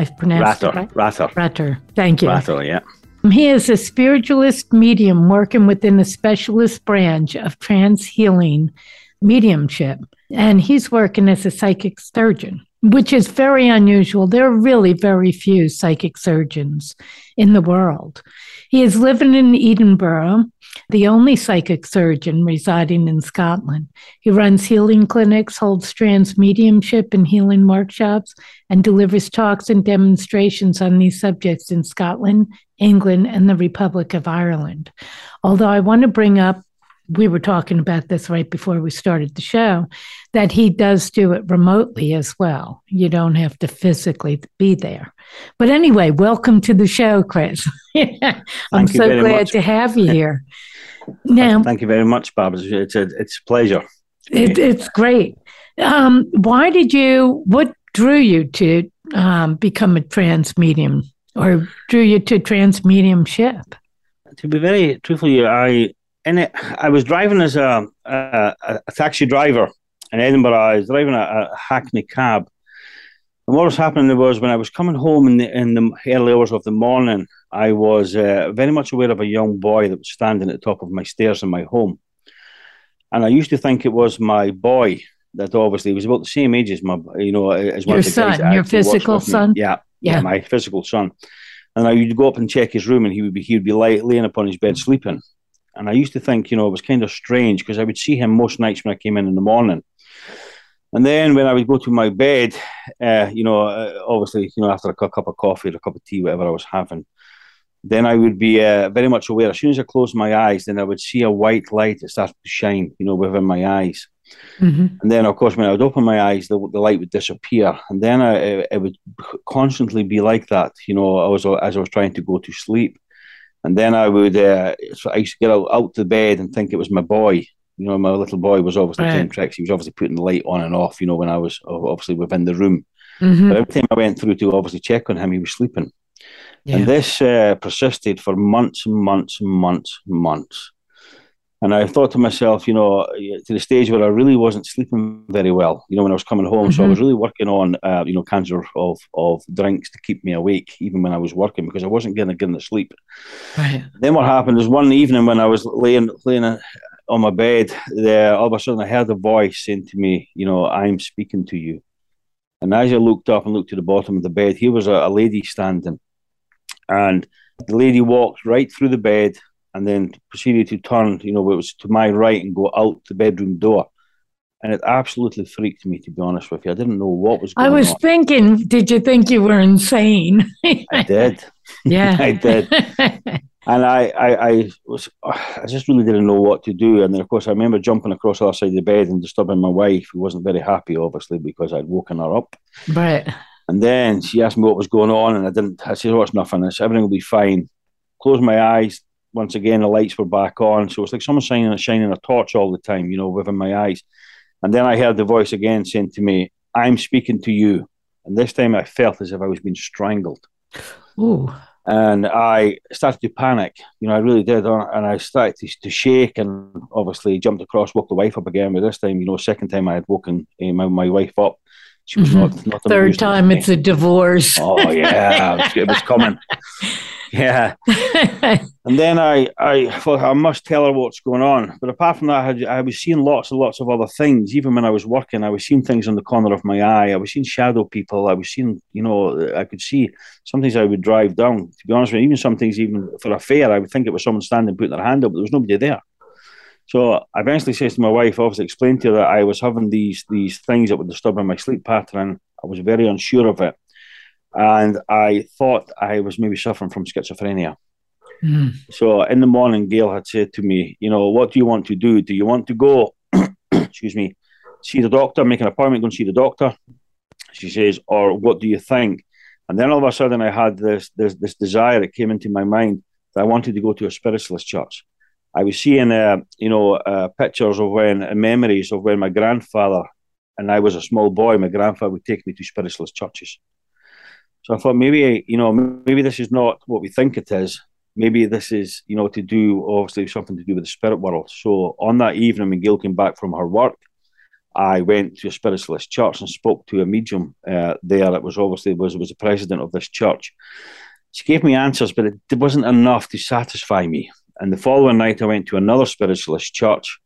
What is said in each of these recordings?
I've pronounced Ratter, it right. Ratter. Ratter. Thank you. Ratter, yeah. Um, he is a spiritualist medium working within a specialist branch of trance healing mediumship. And he's working as a psychic surgeon, which is very unusual. There are really very few psychic surgeons in the world. He is living in Edinburgh, the only psychic surgeon residing in Scotland. He runs healing clinics, holds trance mediumship and healing workshops, and delivers talks and demonstrations on these subjects in Scotland, England, and the Republic of Ireland. Although I want to bring up we were talking about this right before we started the show that he does do it remotely as well. You don't have to physically be there. But anyway, welcome to the show, Chris. I'm so glad much. to have you here. Now, thank you very much, Barb. It's a, it's a pleasure. It, it's great. Um, why did you? What drew you to um, become a trance medium, or drew you to trance mediumship? To be very truthful, I in it, I was driving as a, a, a taxi driver in Edinburgh. I was driving a, a, Hackney cab. And what was happening was when I was coming home in the, in the early hours of the morning, I was uh, very much aware of a young boy that was standing at the top of my stairs in my home. And I used to think it was my boy that obviously was about the same age as my, you know, as one your son, your physical son. Yeah, Yeah. yeah, my physical son. And I would go up and check his room, and he would be he would be lay, laying upon his bed sleeping. And I used to think, you know, it was kind of strange because I would see him most nights when I came in in the morning. And then when I would go to my bed, uh, you know, uh, obviously, you know, after a cup of coffee or a cup of tea, whatever I was having, then I would be uh, very much aware. As soon as I closed my eyes, then I would see a white light that started to shine, you know, within my eyes. Mhm. And then, of course, when I would open my eyes, the, the light would disappear. And then I, it would constantly be like that, you know, I was, as I was trying to go to sleep. And then I would, uh, so I used to get out, out to bed and think it was my boy. You know, my little boy was obviously Right. playing tricks. He was obviously putting the light on and off, you know, when I was obviously within the room. Mhm. But every time I went through to obviously check on him, he was sleeping. Yeah. And this uh, persisted for months and months and months and months. And I thought to myself, you know, to the stage where I really wasn't sleeping very well, you know, when I was coming home. So I Mhm. was really working on, uh, you know, of, of, of drinks to keep me awake, even when I was working, because I wasn't getting, getting the sleep. Right. Then what happened is one evening when I was laying laying on my bed, there all of a sudden I heard a voice saying to me, you know, I'm speaking to you. And as I looked up and looked to the bottom of the bed, here was a, a lady standing. And the lady walked right through the bed and then proceeded to turn, you know, it was to my right and go out the bedroom door. And it absolutely freaked me, to be honest with you. I didn't know what was going I was on. thinking, did you think you were insane? I did. yeah. I did. And I, I, I was, I just really didn't know what to do. And then, of course, I remember jumping across the other side of the bed and disturbing my wife, who wasn't very happy, obviously, because I'd woken her up. right. And then she asked me what was going on, and I didn't. I said, "Oh, it's nothing. It's everything will be fine." Closed my eyes. Once again, the lights were back on, so it's like someone shining, shining a torch all the time, you know, within my eyes. And then I heard the voice again saying to me, "I'm speaking to you." And this time, I felt as if I was being strangled Ooh. and I started to panic. You know, I really did, and I started to, to shake, and obviously jumped across, woke the wife up again. But this time, you know, second time I had woken uh, my, my wife up. She was not mm-hmm. not Third time it's a divorce. Oh yeah, it was, coming. Yeah, and then I I thought I must tell her what's going on. But apart from that, I, had, I was seeing lots and lots of other things. Even when I was working, I was seeing things in the corner of my eye. I was seeing shadow people. I was seeing, you know, I could see. Sometimes I would drive down. To be honest with you, even some things, even for a fair, I would think it was someone standing putting their hand up, but there was nobody there. So I eventually says to my wife, obviously explained to her that I was having these these things that were disturbing my sleep pattern. I was very unsure of it. And I thought I was maybe suffering from schizophrenia. Mm. So in the morning, Gail had said to me, you know, what do you want to do? Do you want to go, excuse me, see the doctor, make an appointment, go and see the doctor? She says, or what do you think? And then all of a sudden, I had this this, this desire that came into my mind that I wanted to go to a spiritualist church. I was seeing, uh, you know, uh, pictures of when, uh, memories of when my grandfather and I was a small boy. My grandfather would take me to spiritualist churches. So I thought maybe, you know, maybe this is not what we think it is. Maybe this is, you know, to do obviously something to do with the spirit world. So on that evening, when Gail came back from her work, I went to a spiritualist church and spoke to a medium uh, there. It was obviously was was the president of this church. She gave me answers, but it wasn't enough to satisfy me. And the following night, I went to another spiritualist church,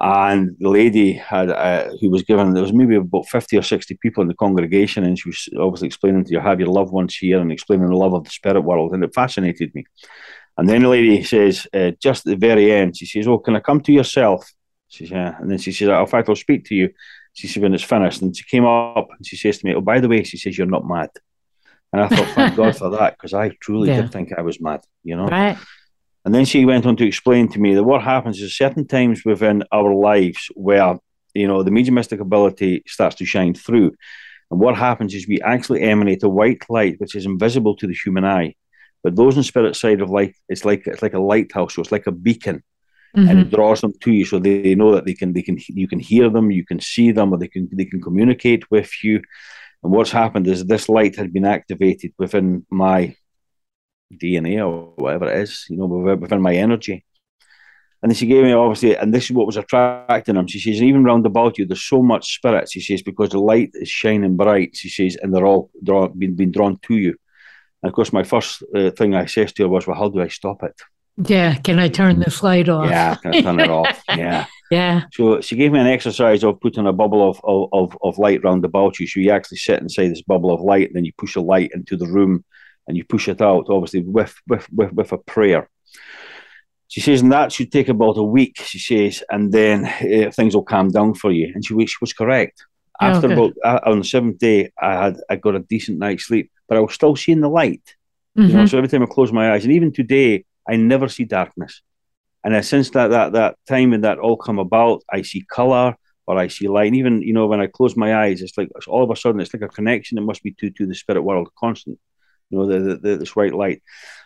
and the lady had uh, who was given there was maybe about 50 or 60 people in the congregation and she was obviously explaining to you have your loved ones here and explaining the love of the spirit world and it fascinated me. And then the lady says uh, just at the very end she says oh can i come to yourself? She says yeah. And then she says in fact i'll speak to you she said when it's finished. And she came up and she says to me oh by the way she says you're not mad. And i thought thank god for that because i truly yeah. did think i was mad you know? Right and then she went on to explain to me that what happens is certain times within our lives where, you know, the mediumistic ability starts to shine through. And what happens is we actually emanate a white light which is invisible to the human eye. But those in spirit side of life, it's like it's like a lighthouse, so it's like a beacon. Mm-hmm. And it mm-hmm. draws them to you so they know that they can they can you can hear them, you can see them, or they can they can communicate with you. And what's happened is this light had been activated within my DNA or whatever it is, you know, within my energy. And then she gave me obviously, and this is what was attracting him. She says, even round about you, there's so much spirit. She says because the light is shining bright. She says, and they're all draw, being being drawn to you. And of course, my first uh, thing I says to her was, "Well, how do I stop it?" Yeah, can I turn this light off? Yeah, can I turn it off? Yeah, yeah. So she gave me an exercise of putting a bubble of of, of light round about you. So you actually sit inside this bubble of light, and then you push a light into the room and you push it out, obviously with with with, with a prayer. She says, and that should take about a week. She says, and then uh, things will calm down for you. And she, she was correct. Oh, After okay. about uh, on the seventh day, I had I got a decent night's sleep, but I was still seeing the light. Mm-hmm. You know, mm-hmm. so every time I close my eyes, and even today, I never see darkness. And uh, since that that that time and that all come about, I see color or I see light. And even you know when I close my eyes, it's like all of a sudden it's like a connection. It must be to to the spirit world, constant you know, the, the, this white light.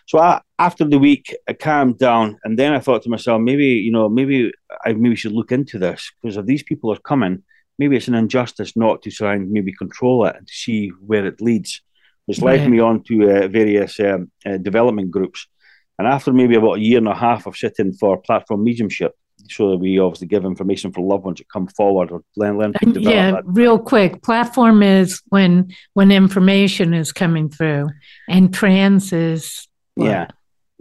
So I, after the week, I calmed down, and then I thought to myself, maybe you know, maybe I maybe should look into this because if these people are coming, maybe it's an injustice not to try and maybe control it and to see where it leads. Which led me on to uh, various um, uh, development groups. And after maybe about a year and a half of sitting for platform mediumship, so that we obviously give information for loved ones that come forward or learn, learn to develop yeah that. real quick platform is when when information is coming through and trance is what? yeah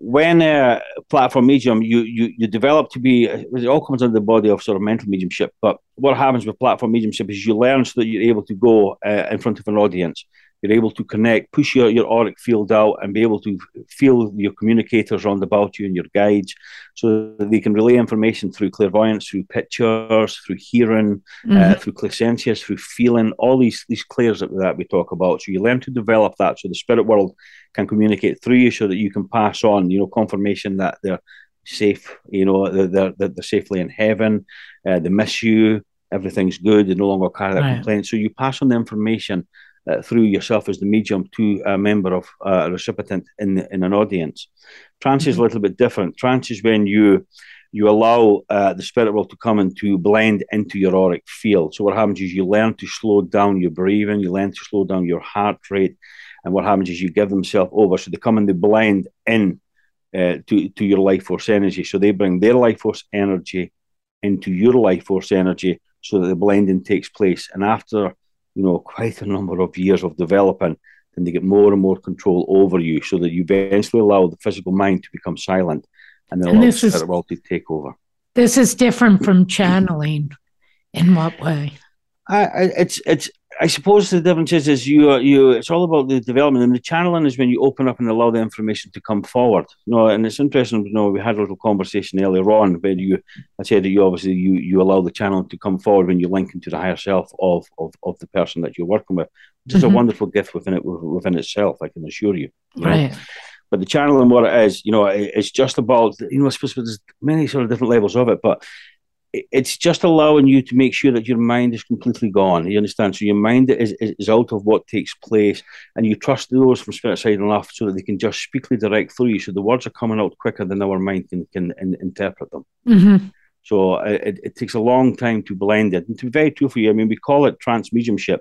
when a platform medium you you you develop to be it all comes under the body of sort of mental mediumship but what happens with platform mediumship is you learn so that you're able to go uh, in front of an audience you're able to connect, push your, your auric field out and be able to feel your communicators around about you and your guides so that they can relay information through clairvoyance, through pictures, through hearing, uh, mm-hmm. uh, through clairsentience, through feeling, all these, these clairs that, that we talk about. So you learn to develop that so the spirit world can communicate through you so that you can pass on, you know, confirmation that they're safe, you know, they're, they're, they're safely in heaven, uh, they miss you, everything's good, they no longer carry that right. complaint. So you pass on the information uh, through yourself as the medium to a member of uh, a recipient in in an audience. Trance mm-hmm. is a little bit different. Trance is when you you allow uh, the spirit world to come and to blend into your auric field. So what happens is you learn to slow down your breathing, you learn to slow down your heart rate, and what happens is you give themselves over. So they come and they blend in uh, to to your life force energy. So they bring their life force energy into your life force energy, so that the blending takes place. And after you know, quite a number of years of developing, then they get more and more control over you so that you eventually allow the physical mind to become silent and then and allow the spirit is, world to take over. This is different from channeling. In what way? I, I, it's it's I suppose the difference is, is you you it's all about the development and the channeling is when you open up and allow the information to come forward. You know, and it's interesting. You know, we had a little conversation earlier on where you I said that you obviously you you allow the channel to come forward when you link into the higher self of of, of the person that you're working with, which is mm-hmm. a wonderful gift within it within itself. I can assure you. you right. Know? But the channeling, what it is, you know, it's just about you know. I suppose there's many sort of different levels of it, but it's just allowing you to make sure that your mind is completely gone. You understand? So your mind is, is is out of what takes place, and you trust those from spirit side and enough so that they can just speakly direct through you. So the words are coming out quicker than our mind can can in, interpret them. Mm-hmm. So uh, it, it takes a long time to blend it. And to be very true for you, I mean, we call it trance mediumship,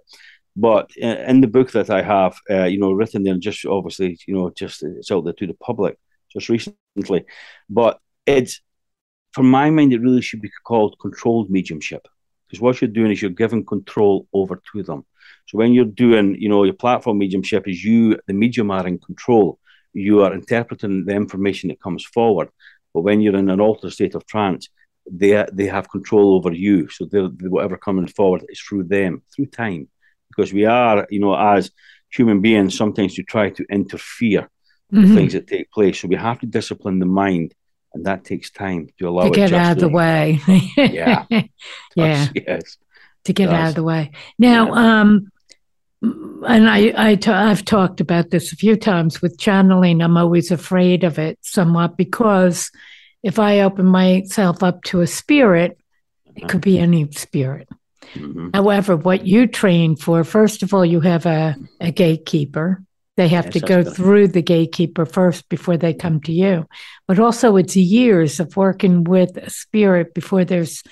but uh, in the book that I have, uh, you know, written there, just obviously, you know, just it's out there to the public just recently, but it's from my mind, it really should be called controlled mediumship because what you're doing is you're giving control over to them. So when you're doing, you know, your platform mediumship is you, the medium, are in control. You are interpreting the information that comes forward. But when you're in an altered state of trance, they they have control over you. So whatever coming forward is through them, through time, because we are, you know, as human beings, sometimes you try to interfere mm-hmm. with things that take place. So we have to discipline the mind and that takes time to allow to get out of the way. yeah, yeah, yes, to get out of the way. Now, yeah. um, and I, I t- I've talked about this a few times with channeling. I'm always afraid of it somewhat because if I open myself up to a spirit, it could be any spirit. Mm-hmm. However, what you train for, first of all, you have a, a gatekeeper they have yes, to go through the gatekeeper first before they come to you. But also, it's years of working with a spirit before there's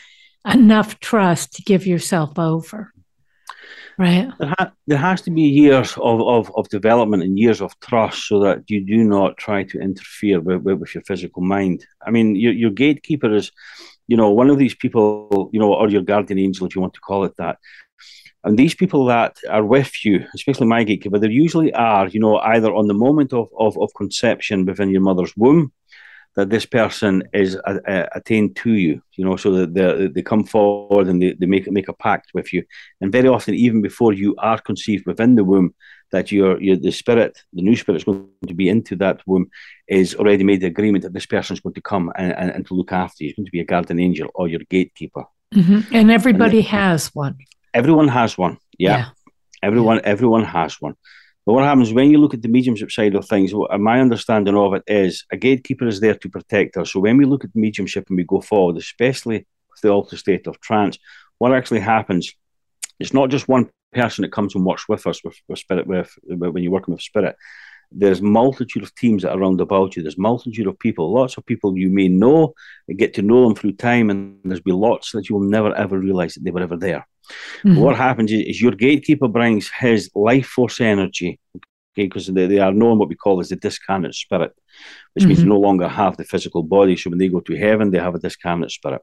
enough trust to give yourself over. Right. There, ha- there has to be years of, of, of development and years of trust so that you do not try to interfere with, with, with your physical mind. I mean, your, your gatekeeper is, you know, one of these people, you know, or your guardian angel, if you want to call it that, and these people that are with you, especially my gatekeeper, they usually are, you know, either on the moment of, of, of conception within your mother's womb, that this person is uh, uh, attained to you, you know, so that they, they come forward and they, they make make a pact with you. And very often, even before you are conceived within the womb, that your, your the spirit, the new spirit is going to be into that womb, is already made the agreement that this person is going to come and, and, and to look after you. He's going to be a guardian angel or your gatekeeper. Mm-hmm. And everybody and has one. Everyone has one. Yeah. yeah. Everyone, everyone has one. But what happens when you look at the mediumship side of things, uh, my understanding of it is a gatekeeper is there to protect us. So when we look at mediumship and we go forward, especially with the altered state of trance, what actually happens, it's not just one person that comes and works with us with, with spirit with, when you're working with spirit there's multitude of teams that are around about you. There's multitude of people, lots of people you may know, get to know them through time, and there's be lots that you will never ever realize that they were ever there. Mm-hmm. What happens is, is, your gatekeeper brings his life force energy, okay, because they, they are known what we call as the discarnate spirit, which mm-hmm. means they no longer have the physical body. So when they go to heaven, they have a discarnate spirit.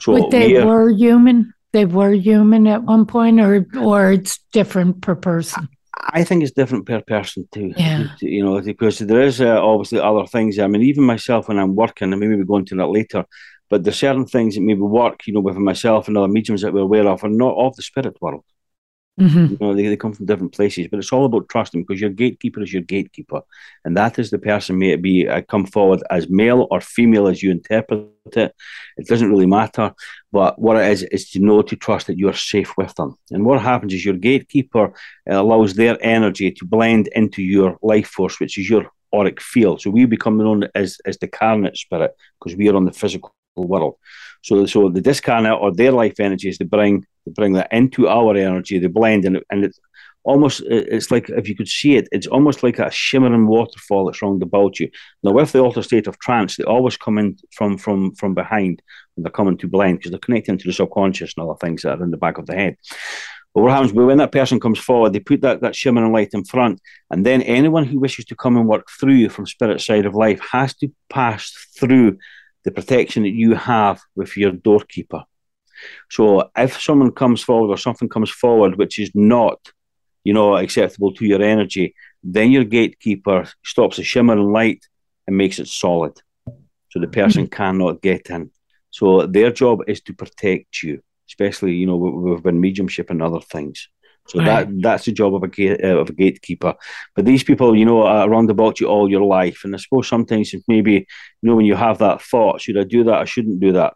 So but they we were human. They were human at one point, or or it's different per person. I think it's different per person too. Yeah. You know, because there is uh, obviously other things. I mean, even myself when I'm working, and maybe we'll go into that later, but there's certain things that maybe work, you know, with myself and other mediums that we're aware of are not of the spirit world. Mm-hmm. You know, they, they come from different places, but it's all about trusting because your gatekeeper is your gatekeeper, and that is the person may it be uh, come forward as male or female as you interpret it. It doesn't really matter, but what it is is to know to trust that you are safe with them. And what happens is your gatekeeper uh, allows their energy to blend into your life force, which is your auric field. So we become known as as the carnate spirit because we are on the physical world. So, so the discarnate or their life energies, they bring they bring that into our energy, they blend, and, and it's almost it's like if you could see it, it's almost like a shimmering waterfall that's round about you. Now, with the altered state of trance, they always come in from from from behind when they're coming to blend because they're connecting to the subconscious and other things that are in the back of the head. But what happens when that person comes forward, they put that, that shimmering light in front, and then anyone who wishes to come and work through from spirit side of life has to pass through the protection that you have with your doorkeeper. So if someone comes forward or something comes forward which is not, you know, acceptable to your energy, then your gatekeeper stops the shimmering light and makes it solid. So the person mm-hmm. cannot get in. So their job is to protect you, especially, you know, with mediumship and other things. So right. that that's the job of a gate, uh, of a gatekeeper. But these people, you know, are around about you all your life, and I suppose sometimes maybe you know when you have that thought, should I do that? I shouldn't do that.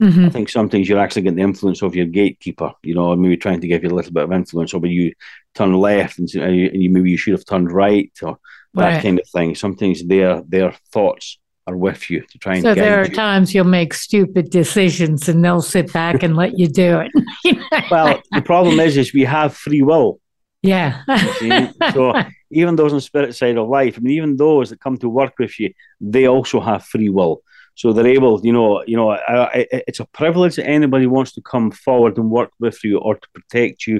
Mm-hmm. I think sometimes you're actually getting the influence of your gatekeeper, you know, maybe trying to give you a little bit of influence over you turn left and, and you, maybe you should have turned right or that right. kind of thing. Sometimes their their thoughts are with you to try and so there are you. times you'll make stupid decisions and they'll sit back and let you do it. Well the problem is is we have free will. Yeah. So even those on spirit side of life i mean even those that come to work with you they also have free will. So they're able you know you know it's a privilege that anybody wants to come forward and work with you or to protect you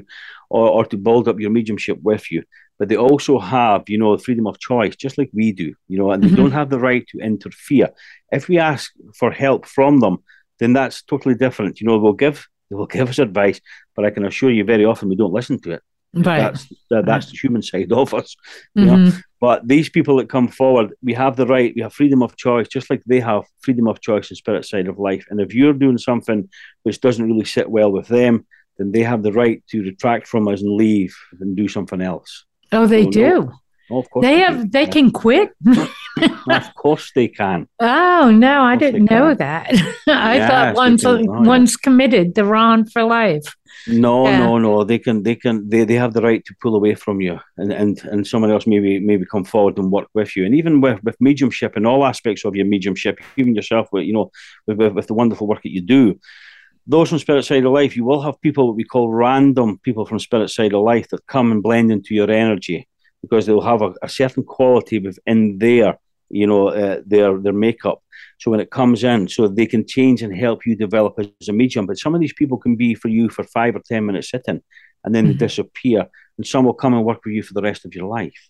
or, or to build up your mediumship with you but they also have, you know, freedom of choice, just like we do, you know, and they mm-hmm. don't have the right to interfere. If we ask for help from them, then that's totally different. You know, they'll give they will give us advice, but I can assure you, very often we don't listen to it. Right. That's that, that's the human side of us. You mm-hmm. know? But these people that come forward, we have the right, we have freedom of choice, just like they have freedom of choice in spirit side of life. And if you're doing something which doesn't really sit well with them, then they have the right to retract from us and leave and do something else. Oh, they oh, so, do. No, oh, of course they have. They can quit. of course they can. Oh no, I didn't know that. I yes, thought once oh, once yeah. committed, they're on for life. No, yeah. no, no. They can, they can, they, they have the right to pull away from you, and and and someone else maybe maybe come forward and work with you. And even with with mediumship and all aspects of your mediumship, even yourself, with you know, with, with, with the wonderful work that you do, those from Spirit Side of Life, you will have people what we call random people from Spirit Side of Life that come and blend into your energy because they'll have a, a certain quality within their, you know, uh, their their makeup. So when it comes in, so they can change and help you develop as a medium. But some of these people can be for you for five or ten minutes sitting, and then mm-hmm. they disappear. And some will come and work with you for the rest of your life.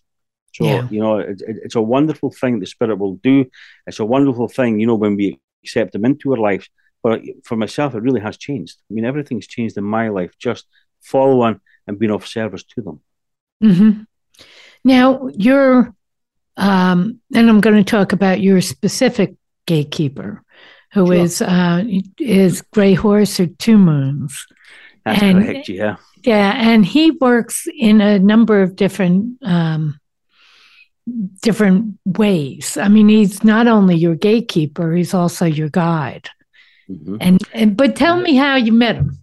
So yeah. you know, it, it, it's a wonderful thing the spirit will do. It's a wonderful thing, you know, when we accept them into our lives but for myself, it really has changed. I mean, everything's changed in my life just following and being of service to them. Mm-hmm. Now, you're, um, and I'm going to talk about your specific gatekeeper, who sure. is uh, is Gray Horse or Two Moons. That's and, correct. Yeah. Yeah, and he works in a number of different um, different ways. I mean, he's not only your gatekeeper; he's also your guide. Mm-hmm. And, and but tell me how you met him.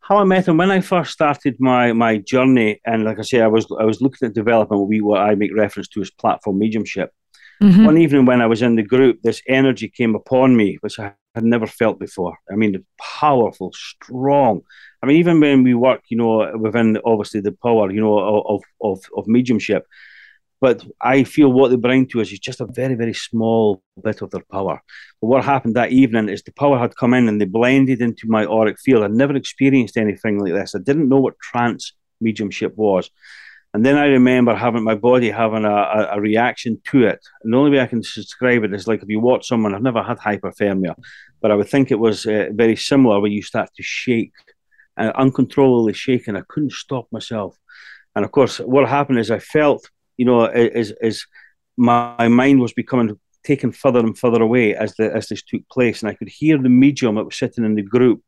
How I met him when I first started my my journey, and like I say, I was I was looking at developing what we what I make reference to as platform mediumship. Mm-hmm. One evening when I was in the group, this energy came upon me, which I had never felt before. I mean, powerful, strong. I mean, even when we work, you know, within obviously the power, you know, of of of mediumship, but I feel what they bring to us is just a very, very small bit of their power. But what happened that evening is the power had come in and they blended into my auric field. I'd never experienced anything like this. I didn't know what trance mediumship was. And then I remember having my body having a, a, a, reaction to it. And the only way I can describe it is like if you watch someone, I've never had hyperthermia, but I would think it was uh, very similar where you start to shake, and uncontrollably shaking. I couldn't stop myself. And of course, what happened is I felt you know, as as my mind was becoming taken further and further away as the as this took place, and I could hear the medium that was sitting in the group,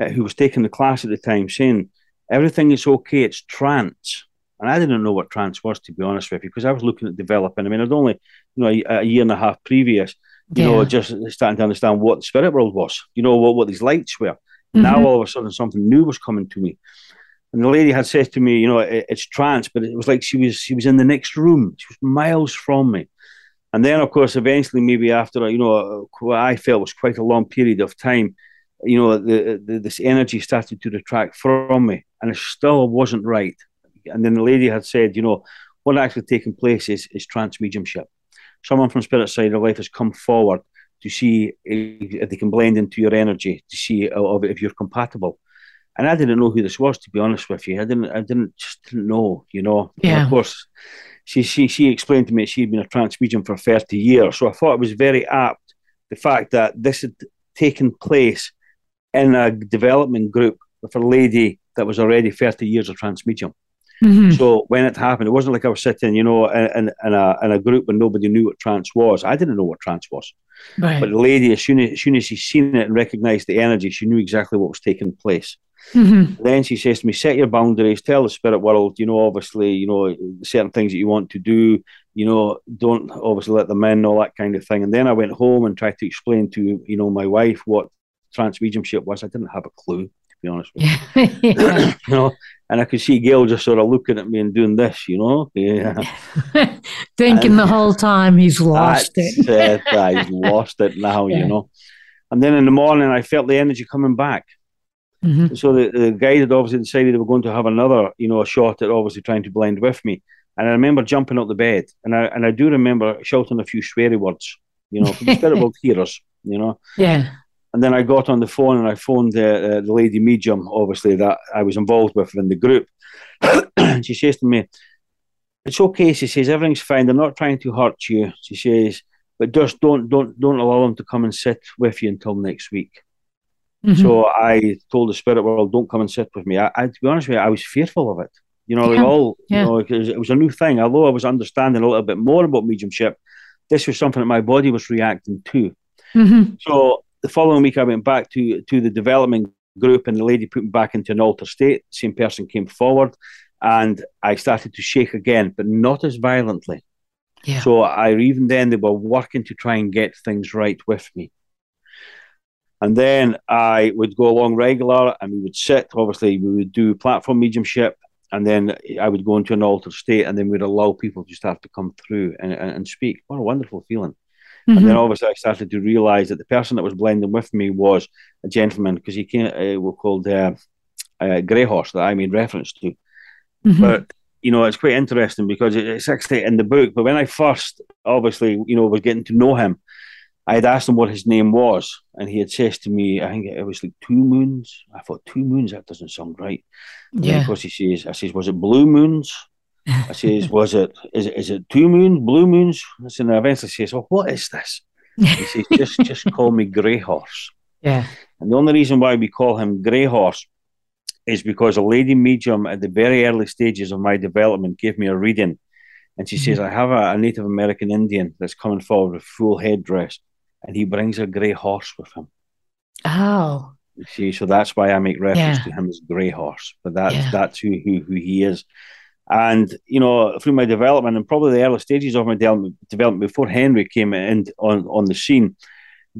uh, who was taking the class at the time, saying, "Everything is okay. It's trance." And I didn't know what trance was, to be honest with you, because I was looking at developing. I mean, I'd only, you know, a, a year and a half previous, you yeah. know, just starting to understand what the spirit world was, you know, what, what these lights were. Mm-hmm. Now all of a sudden something new was coming to me. And the lady had said to me, you know, it, it's trance, but it was like she was she was in the next room. She was miles from me. And then, of course, eventually, maybe after you know what I felt was quite a long period of time, you know, the, the, this energy started to retract from me, and it still wasn't right. And then the lady had said, you know, what actually taking place is is trance mediumship. Someone from spirit side of life has come forward to see if they can blend into your energy, to see if you're compatible and I didn't know who this was to be honest with you. I didn't, I didn't just didn't know, you know. Yeah. of course, she she she explained to me she'd been a trance medium for thirty years, so I thought it was very apt the fact that this had taken place in a development group with a lady that was already thirty years of trance medium. Mm-hmm. So when it happened, it wasn't like I was sitting, you know, in, in, a in a group where nobody knew what trance was. I didn't know what trance was, right. but the lady, as soon as, as soon as she seen it and recognised the energy, she knew exactly what was taking place. Mm-hmm. Then she says to me, set your boundaries, tell the spirit world, you know, obviously, you know, certain things that you want to do, you know, don't obviously let them in, all that kind of thing. And then I went home and tried to explain to, you know, my wife what trance mediumship was. I didn't have a clue, to be honest with you. you know, and I could see Gail just sort of looking at me and doing this, you know. Yeah. Thinking and the whole time he's lost it. it he's lost it now, yeah. you know. And then in the morning, I felt the energy coming back. Mm-hmm. So the, the guy had obviously decided they were going to have another, you know, a shot at obviously trying to blend with me. And I remember jumping out the bed, and I and I do remember shouting a few sweary words, you know, for the spirit will hear you know. Yeah. And then I got on the phone and I phoned the, uh, the lady medium, obviously, that I was involved with in the group. she says to me, It's okay. She says, Everything's fine. I'm not trying to hurt you. She says, But just don't, don't, don't allow them to come and sit with you until next week. Mm-hmm. So I told the spirit world, Don't come and sit with me. I, I, to be honest with you, I was fearful of it. You know, yeah. all, yeah. you know, it was a new thing. Although I was understanding a little bit more about mediumship, this was something that my body was reacting to. Mm-hmm. So the following week, I went back to to the development group, and the lady put me back into an altered state. Same person came forward, and I started to shake again, but not as violently. Yeah. So I even then they were working to try and get things right with me. And then I would go along regular, and we would sit. Obviously, we would do platform mediumship, and then I would go into an altered state, and then we'd allow people to start to come through and, and, and speak. What a wonderful feeling! Mm-hmm. And then mm-hmm. obviously I started to realize that the person that was blending with me was a gentleman because he came, uh, were called uh, uh, Grey Horse that I made reference to. Mm-hmm. But you know, it's quite interesting because it's actually in the book. But when I first, obviously, you know, was getting to know him, I had asked him what his name was, and he had said to me, I think it was like two moons. I thought two moons, that doesn't sound right. Yeah. of course, he says, I says, was it blue moons? I says, was it, is it, is it two moons, blue moons? I said, and eventually says, well, what is this? He says, just, just call me Grey Horse. Yeah. And the only reason why we call him Grey Horse is because a lady medium at the very early stages of my development gave me a reading. And she mm-hmm. says, I have a, a, Native American Indian that's coming forward with full headdress, and he brings a grey horse with him. Oh. You see, so that's why I make reference yeah. to him as Grey Horse. But that's yeah. that's who, who who he is. And you know, through my development and probably the early stages of my development, development before Henry came in on on the scene,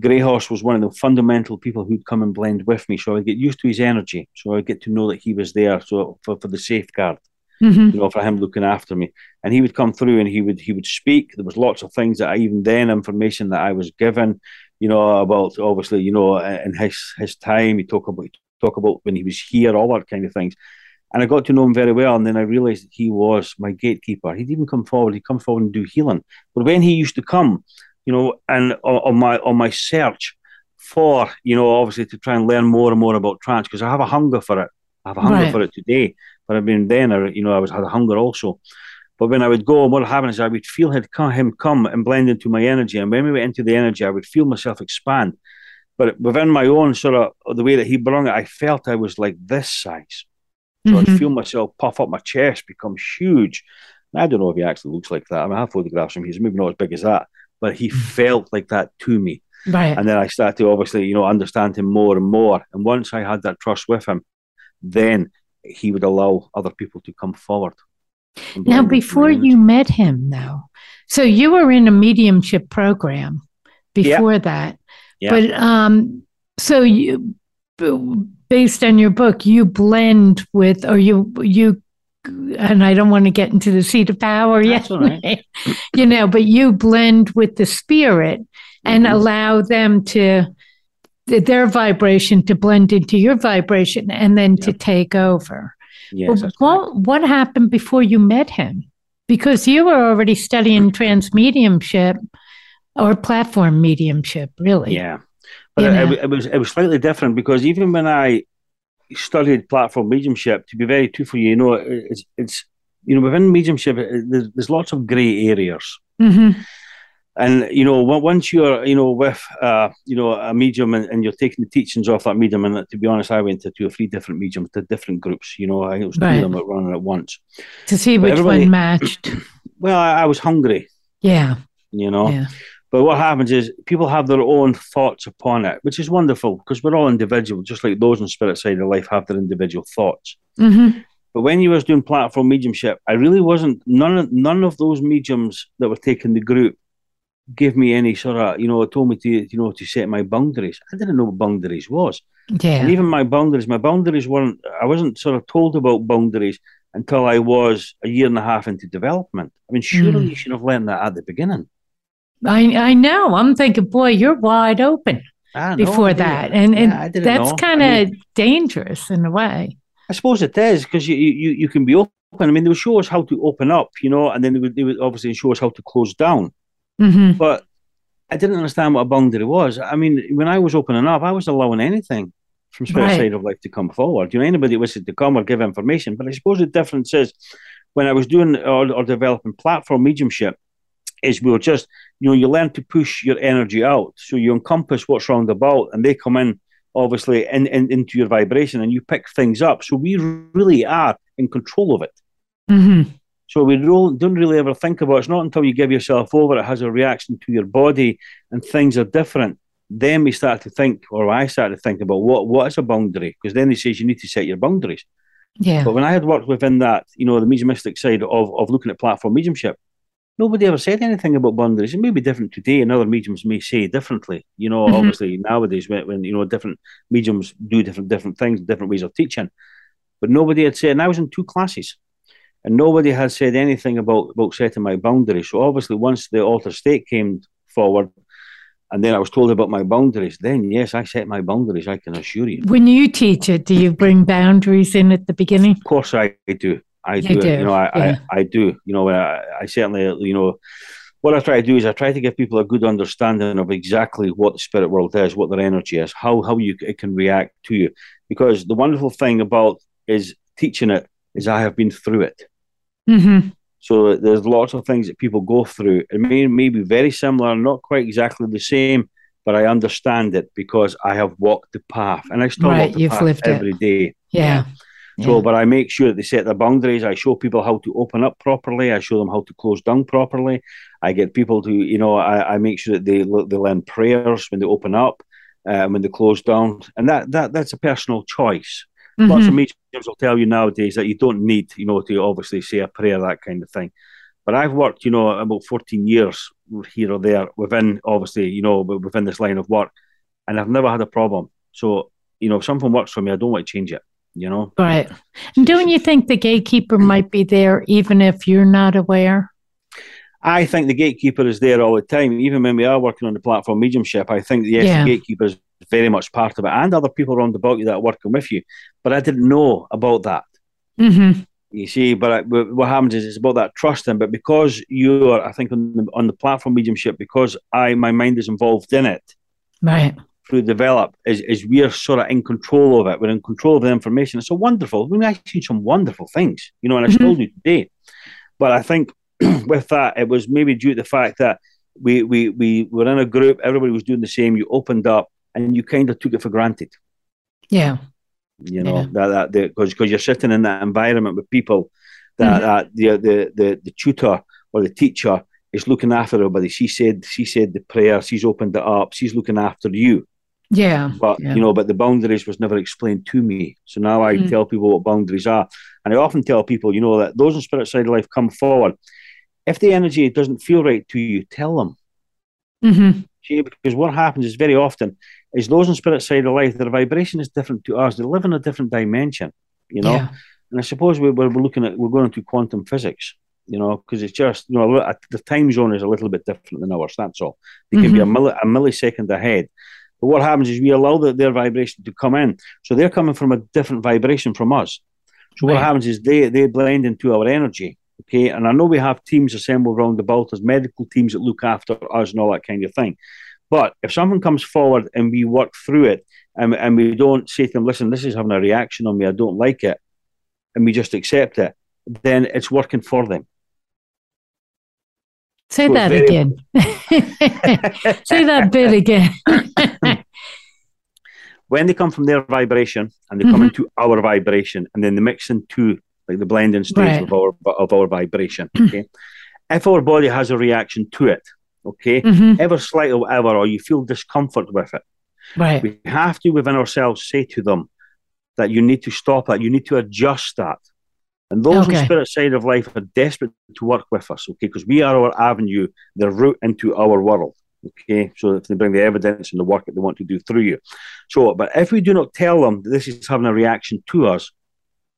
Grey Horse was one of the fundamental people who'd come and blend with me. So I get used to his energy. So I get to know that he was there. So for, for the safeguard, mm-hmm. you know, for him looking after me, and he would come through and he would he would speak. There was lots of things that I even then information that I was given, you know, about obviously, you know, in his his time. He talk about talk about when he was here, all that kind of things. And I got to know him very well. And then I realized that he was my gatekeeper. He'd even come forward, he'd come forward and do healing. But when he used to come, you know, and on, my on my search for, you know, obviously to try and learn more and more about trance, because I have a hunger for it. I have a hunger right. for it today. But I've been then, you know, I was had a hunger also. But when I would go, and what happened is I would feel him come and blend into my energy. And when we went into the energy, I would feel myself expand. But within my own sort of the way that he brought it, I felt I was like this size. So mm-hmm. I'd feel myself puff up my chest, become huge. And I don't know if he actually looks like that. I mean, I have photographs from him. He's maybe not as big as that, but he mm. felt like that to me. Right. And then I started to obviously, you know, understand him more and more. And once I had that trust with him, then he would allow other people to come forward. Now, before you met him, though, so you were in a mediumship program before yeah. that, yeah. but um, so you based on your book, you blend with, or you you, and I don't want to get into the seat of power yet, right. you know, but you blend with the spirit and mm-hmm. allow them to their vibration to blend into your vibration and then yep. to take over. Yes, well, what what happened before you met him? Because you were already studying trance mediumship or platform mediumship, really. Yeah. But it, it, was it was slightly different because even when I studied platform mediumship, to be very truthful, you know, it's, it's you know within mediumship, there's, there's lots of grey areas. Mm-hmm. And you know, once you're, you know, with uh, you know a medium and, and, you're taking the teachings off that medium, and to be honest, I went to two or three different mediums, to different groups. You know, I was right. them at running at once to see which one matched. Well, I, I was hungry. Yeah. You know. Yeah. But what happens is people have their own thoughts upon it, which is wonderful because we're all individual, just like those in spirit side of life have their individual thoughts. Mm-hmm. But when you was doing platform mediumship, I really wasn't none of none of those mediums that were taking the group gave me any sort of you know told me to you know to set my boundaries. I didn't know what boundaries was. Yeah. And even my boundaries, my boundaries weren't, I wasn't sort of told about boundaries until I was a year and a half into development. I mean, surely Mm. you should have learned that at the beginning. I I know. I'm thinking, boy, you're wide open I know, before that, and yeah, and I that's kind I of mean, dangerous in a way. I suppose it is because you, you you can be open. I mean, they would show us how to open up, you know, and then they would, they would obviously show us how to close down. Hmm But I didn't understand what a boundary was. I mean, when I was opening up, I was allowing anything from spirit Right. side of life to come forward. You know, anybody that wishes to come or give information. But I suppose the difference is when I was doing or, or developing platform mediumship, is we were just, you know, you learn to push your energy out. So you encompass what's round about and they come in obviously in, in into your vibration and you pick things up. So we really are in control of it. hmm So we don't don't really ever think about it. It's not until you give yourself over, it has a reaction to your body and things are different. Then we start to think, or I start to think about what what is a boundary? Because then they says you need to set your boundaries. Yeah. But when I had worked within that, you know, the mediumistic side of, of looking at platform mediumship, nobody ever said anything about boundaries. It may be different today, and other mediums may say differently. You know, Mhm. obviously nowadays when, when you know different mediums do different different things, different ways of teaching. But nobody had said, and I was in two classes, and nobody had said anything about about setting my boundaries. So obviously, once the alter state came forward, and then I was told about my boundaries, then yes, I set my boundaries. I can assure you. When you teach it, do you bring boundaries in at the beginning? Of course, I do. I do. do, You know, I, yeah. I, I do. You know, I, I certainly, you know, what I try to do is I try to give people a good understanding of exactly what the spirit world is, what their energy is, how how you it can react to you. Because the wonderful thing about is teaching it is I have been through it. hmm So there's lots of things that people go through. It may, may be very similar, not quite exactly the same, but I understand it because I have walked the path, and I still Right, walk the you've path lived it. every day. Yeah. So, Yeah. but I make sure that they set their boundaries. I show people how to open up properly. I show them how to close down properly. I get people to, you know, I, I make sure that they they learn prayers when they open up, uh, when they close down, and that that that's a personal choice. Lots of mediums will tell you nowadays that you don't need, you know, to obviously say a prayer, that kind of thing. But I've worked, you know, about 14 years here or there within, obviously, you know, within this line of work, and I've never had a problem. So, you know, if something works for me, I don't want to change it, you know. Right. And don't you think the gatekeeper might be there even if you're not aware? I think the gatekeeper is there all the time. Even when we are working on the platform mediumship, I think yes, Yeah. the gatekeeper is very much part of it, and other people around about you that are working with you. But I didn't know about that. hmm You see, but I, what happens is it's about that trusting. But because you are, I think on the, on the platform mediumship, because I my mind is involved in it Right. through develop, is is we're sort of in control of it. We're in control of the information. It's so wonderful. I've seen some wonderful things, you know, and I still do today. But I think with that, it was maybe due to the fact that we we we were in a group, everybody was doing the same. You opened up, and you kind of took it for granted. Yeah. You know Yeah. that that because because you're sitting in that environment with people that, Mhm. that the, the the the tutor or the teacher is looking after everybody. She said she said the prayer. She's opened it up. She's looking after you. Yeah. But Yeah. you know, but the boundaries was never explained to me. So now I Mm. tell people what boundaries are, and I often tell people, you know, that those in spirit side of life come forward. If the energy doesn't feel right to you, tell them. hmm See, because what happens is very often is those in spirit side of life, their vibration is different to us. They live in a different dimension, you know. Yeah. And I suppose we, we're, we're looking at we're going into quantum physics, you know, because it's just you know a the time zone is a little bit different than ours. That's all. They can be a, mm-hmm. milli, a millisecond ahead. But what happens is we allow the, their vibration to come in, so they're coming from a different vibration from us. So what Right. happens is they they blend into our energy. Okay, and I know we have teams assembled around about us, medical teams that look after us and all that kind of thing. But if someone comes forward and we work through it and, and we don't say to them, listen, this is having a reaction on me, I don't like it, and we just accept it, then it's working for them. Say So that very- again. Say that bit again. when they come from their vibration and they come Mhm. into our vibration and then they mix into like the blending stage Right. of our of our vibration. Okay. if our body has a reaction to it, okay, hmm ever slight or whatever, or you feel discomfort with it, Right. we have to within ourselves say to them that you need to stop that, you need to adjust that. And those Okay. in spirit side of life are desperate to work with us, okay, because we are our avenue, the route into our world. Okay, so if they bring the evidence and the work that they want to do through you. So, but if we do not tell them that this is having a reaction to us,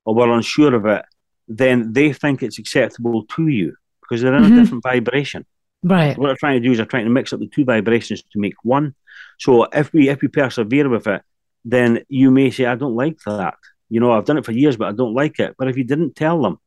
or we're unsure of it, then they think it's acceptable to you because they're in mm-hmm. a different vibration. Right. What they're trying to do is they're trying to mix up the two vibrations to make one. So if we if we persevere with it, then you may say, I don't like that. You know, I've done it for years, but I don't like it. But if you didn't tell them,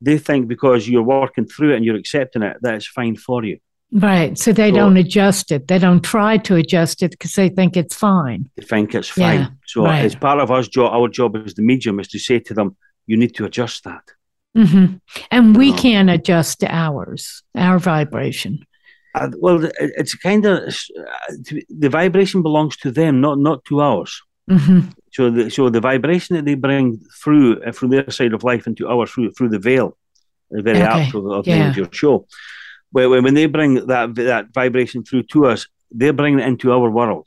they think because you're working through it and you're accepting it, that it's fine for you. Right. So they so, don't adjust it. They don't try to adjust it because they think it's fine. They think it's fine. Yeah, so right. it's part of our job. Our job as the medium is to say to them, you need to adjust that. Mm-hmm. And we can adjust ours, our vibration. Uh, well, it's kind of uh, the vibration belongs to them, not not to ours. Mm-hmm. So, the, so the vibration that they bring through uh, from their side of life into ours through through the veil, the very okay. apt of, of yeah. the end of your show. When, when they bring that that vibration through to us, they're bringing it into our world.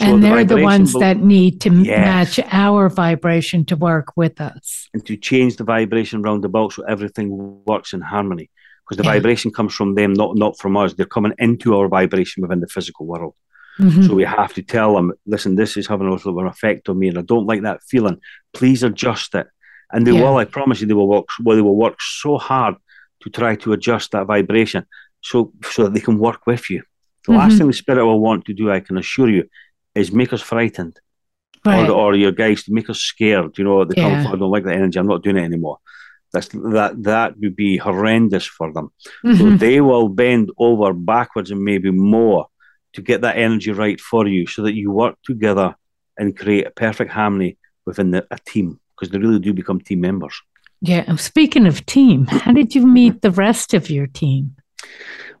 So and the they're the ones be- that need to yes. match our vibration to work with us. And to change the vibration round about so everything works in harmony. Because the yeah. vibration comes from them, not, not from us. They're coming into our vibration within the physical world. Mm-hmm. So we have to tell them, listen, this is having a little bit of an effect on me, and I don't like that feeling. Please adjust it. And they yeah. will, I promise you, they will work well, they will work so hard to try to adjust that vibration so so that they can work with you. The mm-hmm. last thing the spirit will want to do, I can assure you, is make us frightened. Right. Or, or your guys to make us scared. You know, they yeah. come, I don't like that energy. I'm not doing it anymore. That's that that would be horrendous for them. Mm-hmm. So they will bend over backwards and maybe more to get that energy right for you, so that you work together and create a perfect harmony within the, a team because they really do become team members. Yeah. Speaking of team, how did you meet the rest of your team?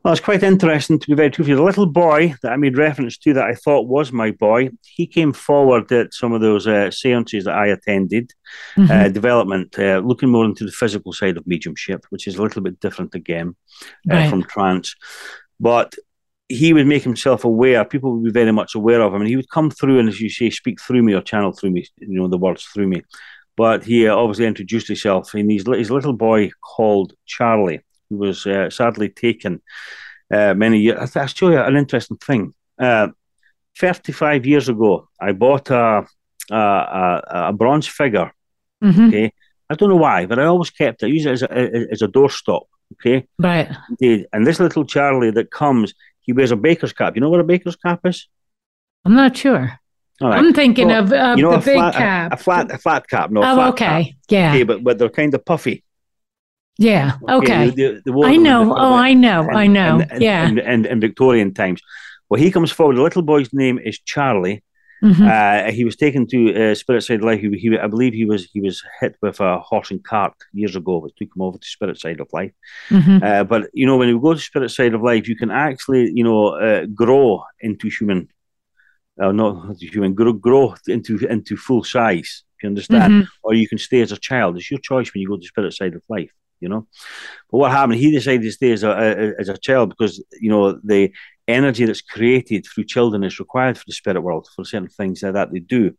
Well, it's quite interesting to be very truthful. The little boy that I made reference to that I thought was my boy, he came forward at some of those uh, seances that I attended, mm-hmm. uh, development, uh, looking more into the physical side of mediumship, which is a little bit different again uh, right. from trance. But he would make himself aware, people would be very much aware of him, and he would come through and, as you say, speak through me or channel through me, you know, the words through me. But he uh, obviously introduced himself, and his, his little boy called Charlie who was uh, sadly taken uh, many years. I'll show you an interesting thing. Uh, 35 years ago, I bought a, a, a, a bronze figure. Mm-hmm. Okay. I don't know why, but I always kept it. I use it as a, as a doorstop. Okay. Right. And this little Charlie that comes, he wears a baker's cap. You know what a baker's cap is? I'm not sure. Right. I'm thinking well, of, of you know, the big flat, cap. A, a, flat, a flat cap. No, oh, okay. Cap. Yeah. Okay, but, but they're kind of puffy. Yeah. Okay. The, the, the I know. Oh, I know. And, I know. And, yeah. And, in Victorian times. Well, he comes forward. The little boy's name is Charlie. Mm-hmm. Uh, he was taken to uh, Spirit Side of Life. He, he, I believe he was he was hit with a horse and cart years ago, which took him over to Spirit Side of Life. Mm-hmm. Uh, but you know, when you go to Spirit Side of Life, you can actually you know uh, grow into human, uh, not human, grow, grow into into full size. If you understand, mm-hmm. or you can stay as a child. It's your choice when you go to Spirit Side of Life you know. But what happened? He decided to stay as a, as a child because you know the energy that's created through children is required for the spirit world for certain things like that they do.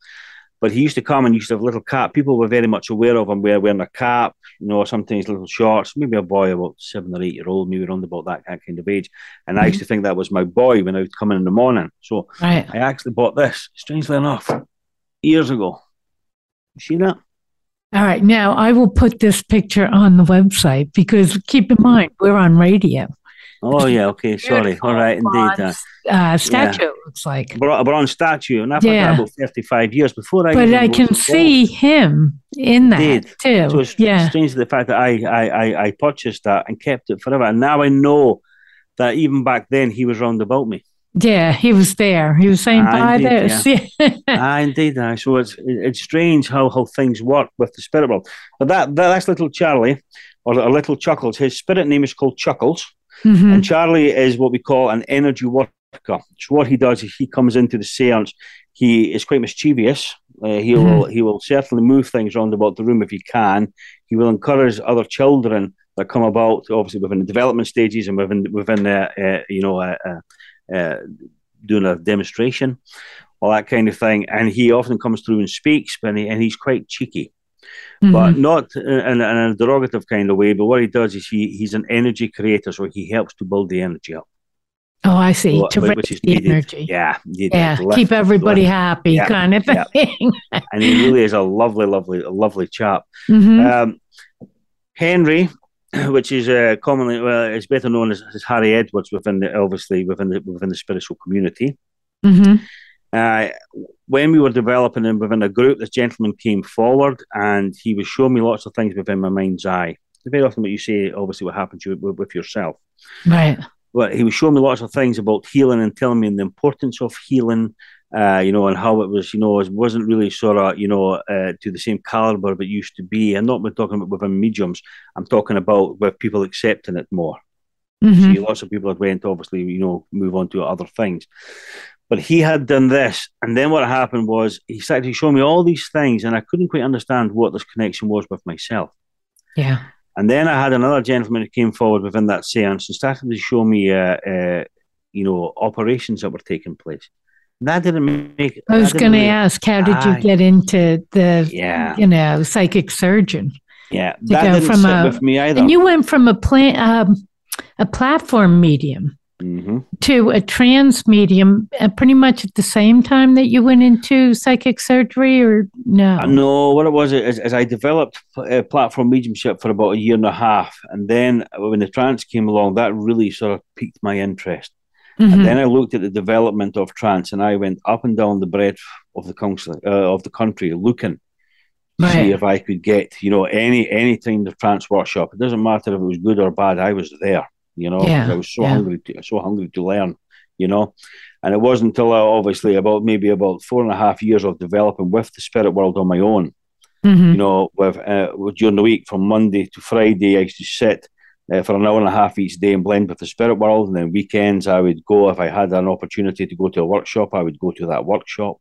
But he used to come and used to have a little cap. People were very much aware of him wearing a cap, you know, sometimes little shorts, maybe a boy about seven or eight year old, maybe around about that kind of age. And mm-hmm. I used to think that was my boy when I would come in in the morning. So right. I actually bought this, strangely enough, years ago. You see that? All right. Now I will put this picture on the website because keep in mind, we're on radio. Oh, yeah. Okay. Sorry. All right. Indeed. Uh, uh, statue, yeah. looks like. A bronze statue. And I've yeah. about 35 years before I. But I can see him in that indeed. too. So it's yeah. strange the fact that I, I, I, I purchased that and kept it forever. And now I know that even back then he was round about me. Yeah, he was there. He was saying, "Buy this." Yeah. ah, indeed. Ah, so it's it's strange how, how things work with the spirit world. But that, that that's little Charlie, or a little Chuckles. His spirit name is called Chuckles, mm-hmm. and Charlie is what we call an energy worker. So what he does is he comes into the seance. He is quite mischievous. Uh, he mm-hmm. will he will certainly move things around about the room if he can. He will encourage other children that come about, obviously within the development stages and within within the uh, you know. Uh, uh doing a demonstration, all that kind of thing. And he often comes through and speaks, and, he, and he's quite cheeky. Mm-hmm. But not in, in, a derogative kind of way. But what he does is he, he's an energy creator, so he helps to build the energy up. Oh, I see. So, to which raise is the needed. energy. Yeah. Yeah, Lift- keep everybody lift. happy, Yeah, kind of yeah. thing. And he really is a lovely, lovely, lovely chap. Mhm. Um, Henry, which is uh, commonly well, is better known as, as Harry Edwards within the obviously within the within the spiritual community. Mhm. Uh, when we were developing him within a group, this gentleman came forward and he was showing me lots of things within my mind's eye. Very often, what you say, obviously, what happens to you with, with yourself. Right. Well, he was showing me lots of things about healing and telling me the importance of healing, uh, you know, and how it was, you know, it wasn't really sort of, you know, uh, to the same caliber of it used to be. I'm not talking about within mediums. I'm talking about with people accepting it more. Mhm. See, lots of people had went, obviously, you know, move on to other things. But he had done this, and then what happened was he started to show me all these things, and I couldn't quite understand what this connection was with myself. Yeah. And then I had another gentleman who came forward within that seance and started to show me, uh, uh, you know, operations that were taking place. That didn't make. I was going to ask, how did you Aye. get into the, Yeah, you know, psychic surgeon? yeah. That didn't from sit a- with me either. And you went from a plan, um, a platform medium hmm to a trance medium, uh, pretty much at the same time that you went into psychic surgery, or no? Uh, no, what it was is, is I developed uh, platform mediumship for about a year and a half, and then when the trance came along, that really sort of piqued my interest. Mhm. And then I looked at the development of trance, and I went up and down the breadth of the council uh, of the country, looking to see if I could get, you know, any any kind of trance workshop. It doesn't matter if it was good or bad. I was there, you know. Yeah, I was so yeah. hungry, to, so hungry to learn, you know. And it wasn't until I, obviously about maybe about four and a half years of developing with the spirit world on my own Mhm. you know, with, uh, during the week from Monday to Friday, I used to sit uh, for an hour and a half each day and blend with the spirit world. And then weekends, I would go if I had an opportunity to go to a workshop, I would go to that workshop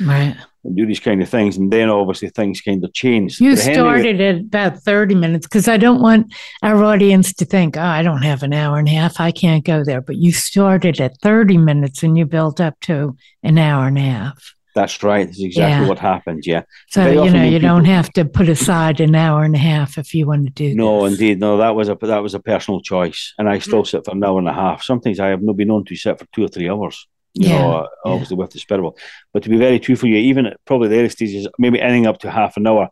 Right. and do these kind of things. And then obviously things kind of changed. You But Henry- started at about 30 minutes because I don't want our audience to think, oh, I don't have an hour and a half. I can't go there. But you started at 30 minutes and you built up to an hour and a half. That's right. That's exactly Yeah. what happened. Yeah. So, you know, you don't have to put aside an hour and a half if you want to do No, this. indeed. No, that was a that was a personal choice. And I still sit for an hour and a half. Sometimes I have not been known to sit for two or three hours. You Yeah, know, obviously with the spirit world. But to be very true for you, even probably the early stages, maybe ending up to half an hour,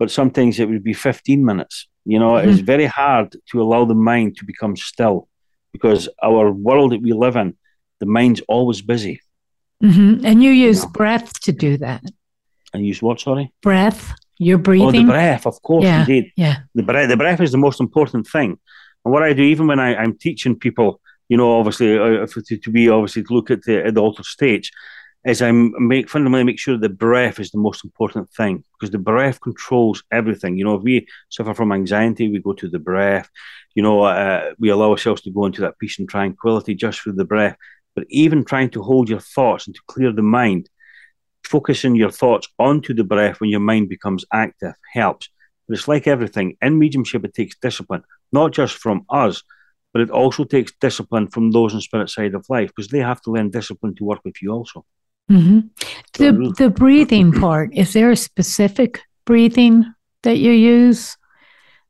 but sometimes it would be 15 minutes. You know, it's Mm-hmm. very hard to allow the mind to become still because our world that we live in, the mind's always busy. Hmm And you use No. breath to do that. And use what, sorry? Breath, you're breathing. Oh, the breath, of course, Yeah. indeed. yeah. the breath, the breath is the most important thing. And what I do, even when I, I'm teaching people, you know, obviously uh, to, to be obviously to look at the, at the altered stage, is I make fundamentally make sure the breath is the most important thing because the breath controls everything. You know, if we suffer from anxiety, we go to the breath. You know, uh, we allow ourselves to go into that peace and tranquility just through the breath. But even trying to hold your thoughts and to clear the mind, focusing your thoughts onto the breath when your mind becomes active helps. But it's like everything in mediumship, it takes discipline, not just from us, but it also takes discipline from those on spirit side of life because they have to learn discipline to work with you also. hmm The, the breathing part, is there a specific breathing that you use?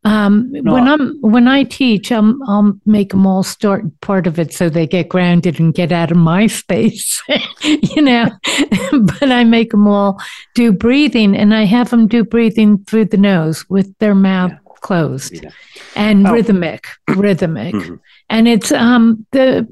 Um, When I'm when I teach, I'm, I'll make them all start part of it so they get grounded and get out of my space, you know. but I make them all do breathing, and I have them do breathing through the nose with their mouth Yeah. closed Yeah. and Oh. rhythmic, rhythmic, Mhm. and it's um the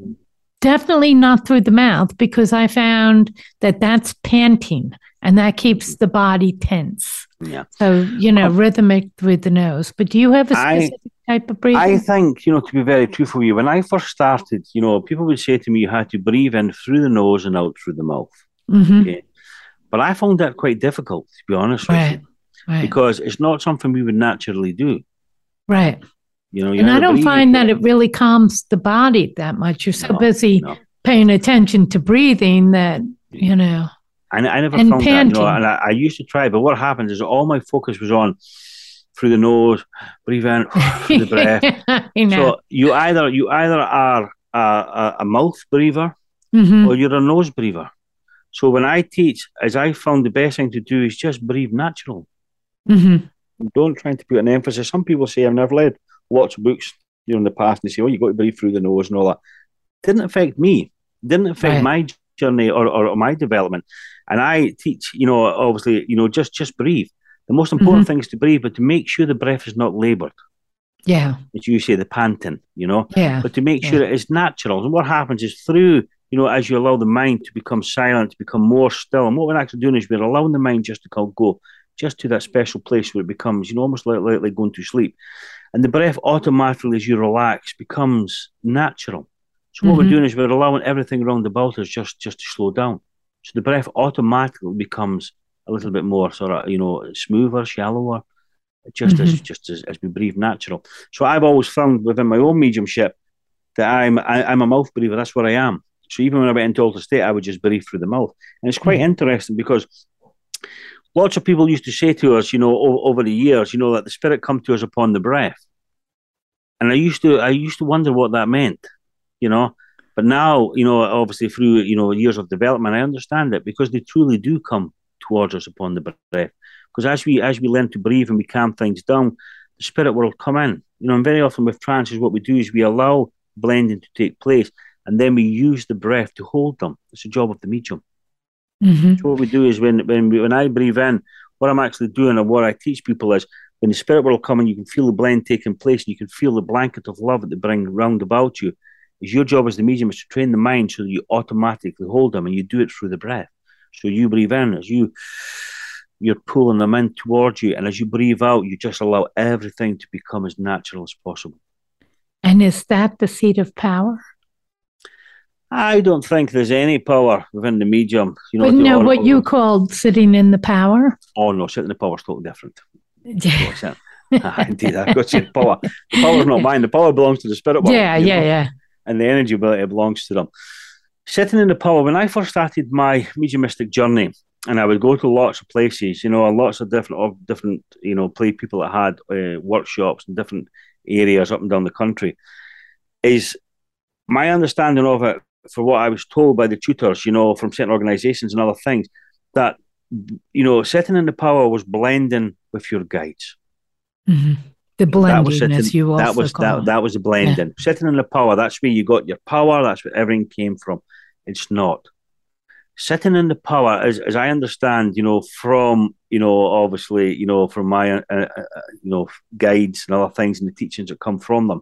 definitely not through the mouth because I found that that's panting and that keeps the body tense. Yeah. So, you know, rhythmic through the nose. But do you have a specific type of breathing? I think, you know, to be very truthful with you, when I first started, you know, people would say to me, you had to breathe in through the nose and out through the mouth. Mhm. Okay. But I found that quite difficult, to be honest with you, Right. because it's not something we would naturally do. right. You know, you And I don't find that it really calms the body that much. You're so No, busy no. paying attention to breathing that, you know. I, I never And found that, you know, and I, I used to try, but what happens is all my focus was on through the nose, breathe in, through the breath. So you either you either are a, a, a mouth breather Mhm. or you're a nose breather. So when I teach, as I found the best thing to do is just breathe natural. Mhm. Don't try to put an emphasis. Some people say, I've never read lots of books you know, in the past, and they say, oh, you've got to breathe through the nose and all that. didn't affect me, didn't affect right. my journey or, or, or, my development. And I teach, you know, obviously, you know, just just breathe. The most important mm-hmm. thing is to breathe, but to make sure the breath is not labored. Yeah. As you say, the panting, you know? Yeah. But to make sure it is natural. And what happens is through, you know, as you allow the mind to become silent, to become more still, and what we're actually doing is we're allowing the mind just to go just to that special place where it becomes, you know, almost like, like, like going to sleep. And the breath automatically, as you relax, becomes natural. So what mm-hmm. we're doing is we're allowing everything around about us just, just to slow down. So the breath automatically becomes a little bit more sort of, you know, smoother, shallower, just mm-hmm. as just as, as we breathe natural. So I've always found within my own mediumship that I'm I, am i am a mouth breather. That's what I am. So even when I went into altered state, I would just breathe through the mouth, and it's quite mm-hmm. interesting because lots of people used to say to us, you know, over, over the years, you know, that the spirit come to us upon the breath, and I used to I used to wonder what that meant, you know. But now, you know, obviously through you know years of development, I understand it because they truly do come towards us upon the breath. Because as we as we learn to breathe and we calm things down, the spirit will come in. You know, and very often with trances, what we do is we allow blending to take place, and then we use the breath to hold them. It's the job of the medium. Mm-hmm. So what we do is when when we, when I breathe in, what I'm actually doing and what I teach people is when the spirit world come in, you can feel the blend taking place and you can feel the blanket of love that they bring round about you. Is your job as the medium is to train the mind so that you automatically hold them and you do it through the breath. So you breathe in as you you're pulling them in towards you. And as you breathe out, you just allow everything to become as natural as possible. And is that the seat of power? I don't think there's any power within the medium. You know, but no, what you called sitting in the power? Oh no, sitting in the power is totally different. Yeah. ah, indeed, I've got your power. The power is not mine. The power belongs to the spirit world. Yeah, yeah, know? yeah. And the energy ability belongs to them. Sitting in the power, when I first started my mediumistic journey, and I would go to lots of places, you know, lots of different of different, you know, play people that had uh, workshops in different areas up and down the country. Is my understanding of it, for what I was told by the tutors, you know, from certain organisations and other things, that you know, sitting in the power was blending with your guides. Mm-hmm. The blending, sitting, as you also that was call that, that was the blending. Yeah. Sitting in the power, that's where you got your power. That's where everything came from. It's not sitting in the power, as, as I understand, you know, from, you know, obviously, you know, from my, uh, uh, you know, guides and other things and the teachings that come from them,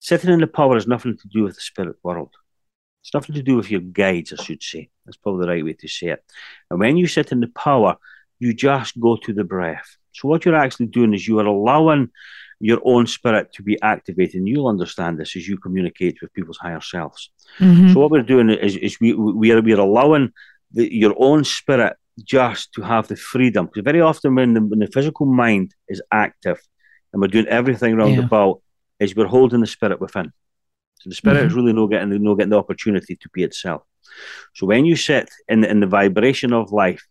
sitting in the power has nothing to do with the spirit world. It's nothing to do with your guides, I should say. That's probably the right way to say it. And when you sit in the power, you just go to the breath. So what you're actually doing is you are allowing your own spirit to be activated. And you'll understand this as you communicate with people's higher selves. Mm-hmm. So what we're doing is, is we, we are, we are allowing the, your own spirit just to have the freedom. Because very often when the, when the physical mind is active and we're doing everything around yeah. about, is we're holding the spirit within. So the spirit mm-hmm. is really no getting, no getting the opportunity to be itself. So when you sit in the, in the vibration of life,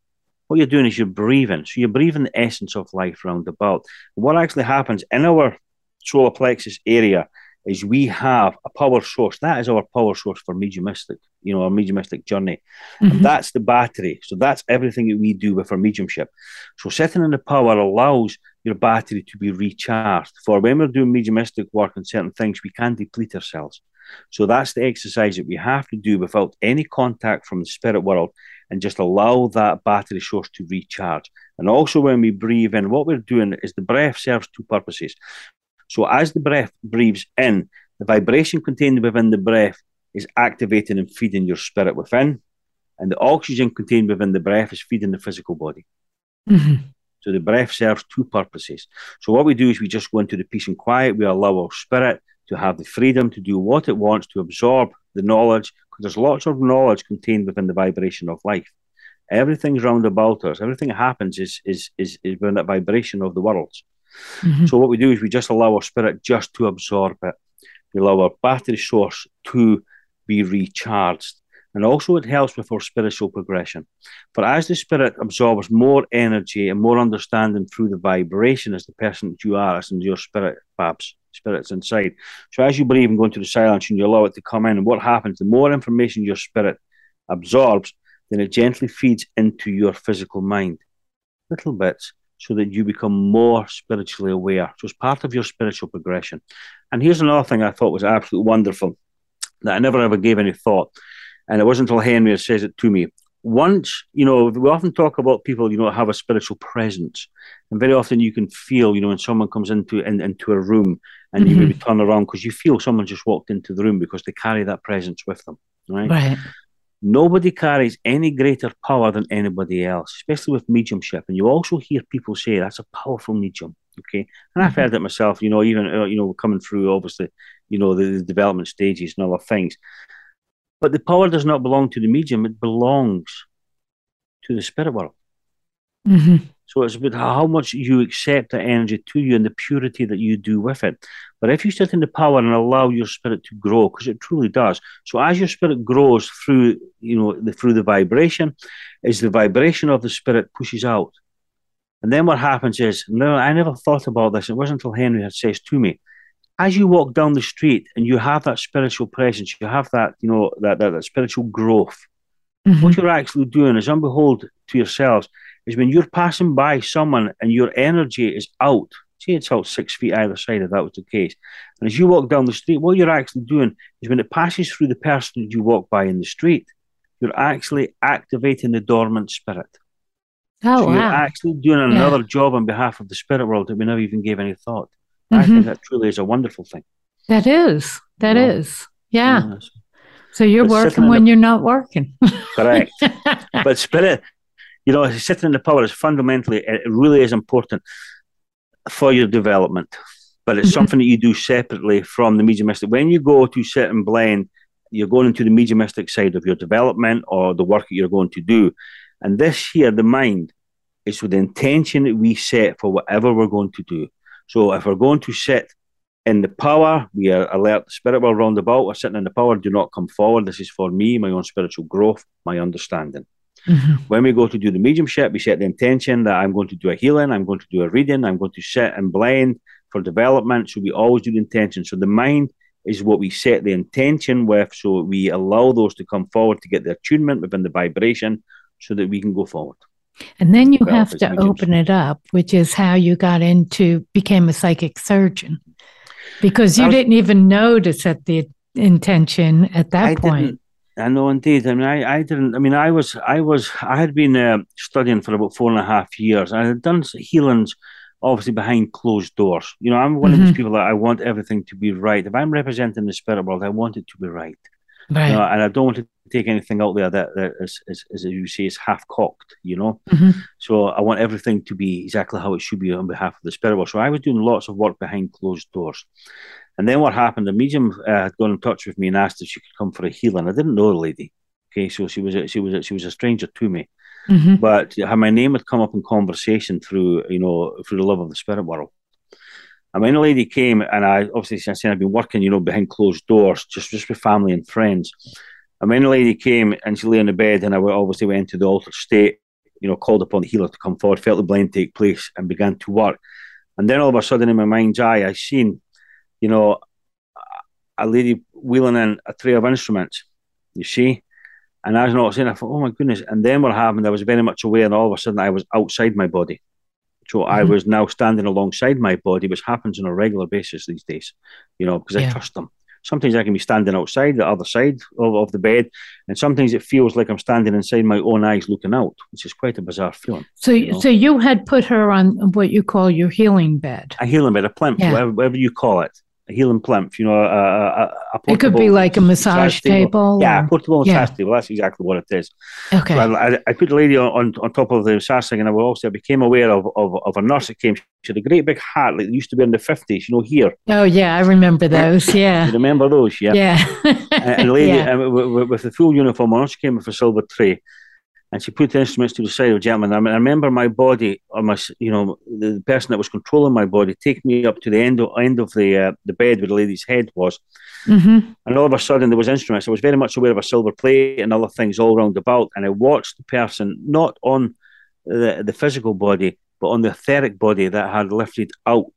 what you're doing is you're breathing. So you're breathing the essence of life round about. What actually happens in our solar plexus area is we have a power source. That is our power source for mediumistic, you know, our mediumistic journey. Mm-hmm. And that's the battery. So that's everything that we do with our mediumship. So sitting in the power allows your battery to be recharged. For when we're doing mediumistic work and certain things, we can deplete ourselves. So that's the exercise that we have to do without any contact from the spirit world and just allow that battery source to recharge. And also, when we breathe in, what we're doing is the breath serves two purposes. So, as the breath breathes in, the vibration contained within the breath is activating and feeding your spirit within, and the oxygen contained within the breath is feeding the physical body. Mm-hmm. So the breath serves two purposes. So what we do is we just go into the peace and quiet. We allow our spirit to have the freedom to do what it wants, to absorb the knowledge, because there's lots of knowledge contained within the vibration of life. Everything's round about us. Everything that happens is is is, is within that vibration of the worlds. Mm-hmm. So what we do is we just allow our spirit just to absorb it. We allow our battery source to be recharged. And also, it helps with our spiritual progression. For as the spirit absorbs more energy and more understanding through the vibration as the person that you are, as in your spirit, Babs, spirit's inside. So as you breathe and go into the silence and you allow it to come in, and what happens, the more information your spirit absorbs, then it gently feeds into your physical mind, little bits, so that you become more spiritually aware. So it's part of your spiritual progression. And here's another thing I thought was absolutely wonderful. that I never ever gave any thought. And it wasn't until Henry says it to me. Once, you know, we often talk about people, you know, have a spiritual presence. And very often you can feel, you know, when someone comes into in, into a room and mm-hmm. you maybe turn around because you feel someone just walked into the room because they carry that presence with them. Right. Right. Nobody carries any greater power than anybody else, especially with mediumship. And you also hear people say that's a powerful medium. Okay, and I've heard it myself. You know, even uh, you know coming through obviously, you know the, the, development stages and other things. But the power does not belong to the medium; it belongs to the spirit world. Mm-hmm. So it's about how much you accept that energy to you and the purity that you do with it. But if you sit in the power and allow your spirit to grow, because it truly does. So as your spirit grows through, you know, the, through the vibration, as the vibration of the spirit pushes out. And then what happens is, no, I never thought about this. It wasn't until Henry had says to me, as you walk down the street and you have that spiritual presence, you have that, you know, that, that, that spiritual growth. Mm-hmm. What you're actually doing is unbehold to yourselves is when you're passing by someone and your energy is out, see it's out six feet either side if that was the case. And as you walk down the street, what you're actually doing is when it passes through the person that you walk by in the street, you're actually activating the dormant spirit. Oh, so wow. you're actually doing another yeah. job on behalf of the spirit world that we never even gave any thought. Mm-hmm. I think that truly is a wonderful thing. That is. That yeah. is. Yeah. yeah. So you're but working when the, you're not working. correct. but spirit, you know, sitting in the power is fundamentally, it really is important for your development. But it's mm-hmm. something that you do separately from the mediumistic. When you go to sit and blend, you're going into the mediumistic side of your development or the work that you're going to do. And this here, the mind, is with the intention that we set for whatever we're going to do. So if we're going to sit in the power, we are alert the spirit world round about. We're sitting in the power, do not come forward. This is for me, my own spiritual growth, my understanding. Mm-hmm. When we go to do the mediumship, we set the intention that I'm going to do a healing, I'm going to do a reading, I'm going to sit and blend for development. So we always do the intention. So the mind is what we set the intention with. So we allow those to come forward to get the attunement within the vibration so that we can go forward. And then you have to open it up, which is how you got into became a psychic surgeon. Because you was, didn't even know to set the intention at that I point. I know indeed. I mean, I, I didn't. I mean, I was, I was, I had been uh, studying for about four and a half years. I had done healings, obviously behind closed doors. You know, I'm one mm-hmm. of those mm-hmm. people that I want everything to be right. If I'm representing the spirit world, I want it to be right. Right. You know, and I don't want to take anything out there that, that is, is, as you say, is half cocked, you know? Mm-hmm. So I want everything to be exactly how it should be on behalf of the spirit world. So I was doing lots of work behind closed doors. And then what happened? The medium uh, had gone in touch with me and asked if she could come for a healing. I didn't know the lady. Okay, so she was a, she was a, she was a stranger to me, mm-hmm. but my name had come up in conversation through you know through the love of the spirit world. And when the lady came, and I obviously I said I've been working you know behind closed doors, just just with family and friends. And when the lady came and she lay in the bed, and I obviously went to the altered state, you know, called upon the healer to come forward, felt the blend take place, and began to work. And then all of a sudden, in my mind's eye, I seen you know, a lady wheeling in a tray of instruments, you see. And I was not saying, I thought, oh my goodness. And then what happened, I was very much aware, and all of a sudden I was outside my body. So mm-hmm. I was now standing alongside my body, which happens on a regular basis these days, you know, because yeah. I trust them. Sometimes I can be standing outside the other side of, of the bed, and sometimes it feels like I'm standing inside my own eyes looking out, which is quite a bizarre feeling. So, you know? so you had put her on what you call your healing bed, a healing bed, a plinth, yeah. whatever, whatever you call it a healing plinth, you know, a, a, a It could be like a massage, table. table yeah, a portable massage yeah. table. That's exactly what it is. Okay. So I, I, put the lady on, on top of the massage thing, and I also became aware of, of, of a nurse that came. She had a great big hat like used to be in the 50s, you know, here. Oh, yeah, I remember those. Yeah. you remember those? Yeah. Yeah. and the lady yeah. uh, with, with, the full uniform on, she came with a silver tray and she put the instruments to the side of the gentleman. I, mean, I remember my body, or my, you know, the person that was controlling my body, take me up to the end of, end of the uh, the bed where the lady's head was, mm-hmm. and all of a sudden there was instruments. I was very much aware of a silver plate and other things all round about, and I watched the person not on the the physical body, but on the etheric body that had lifted out.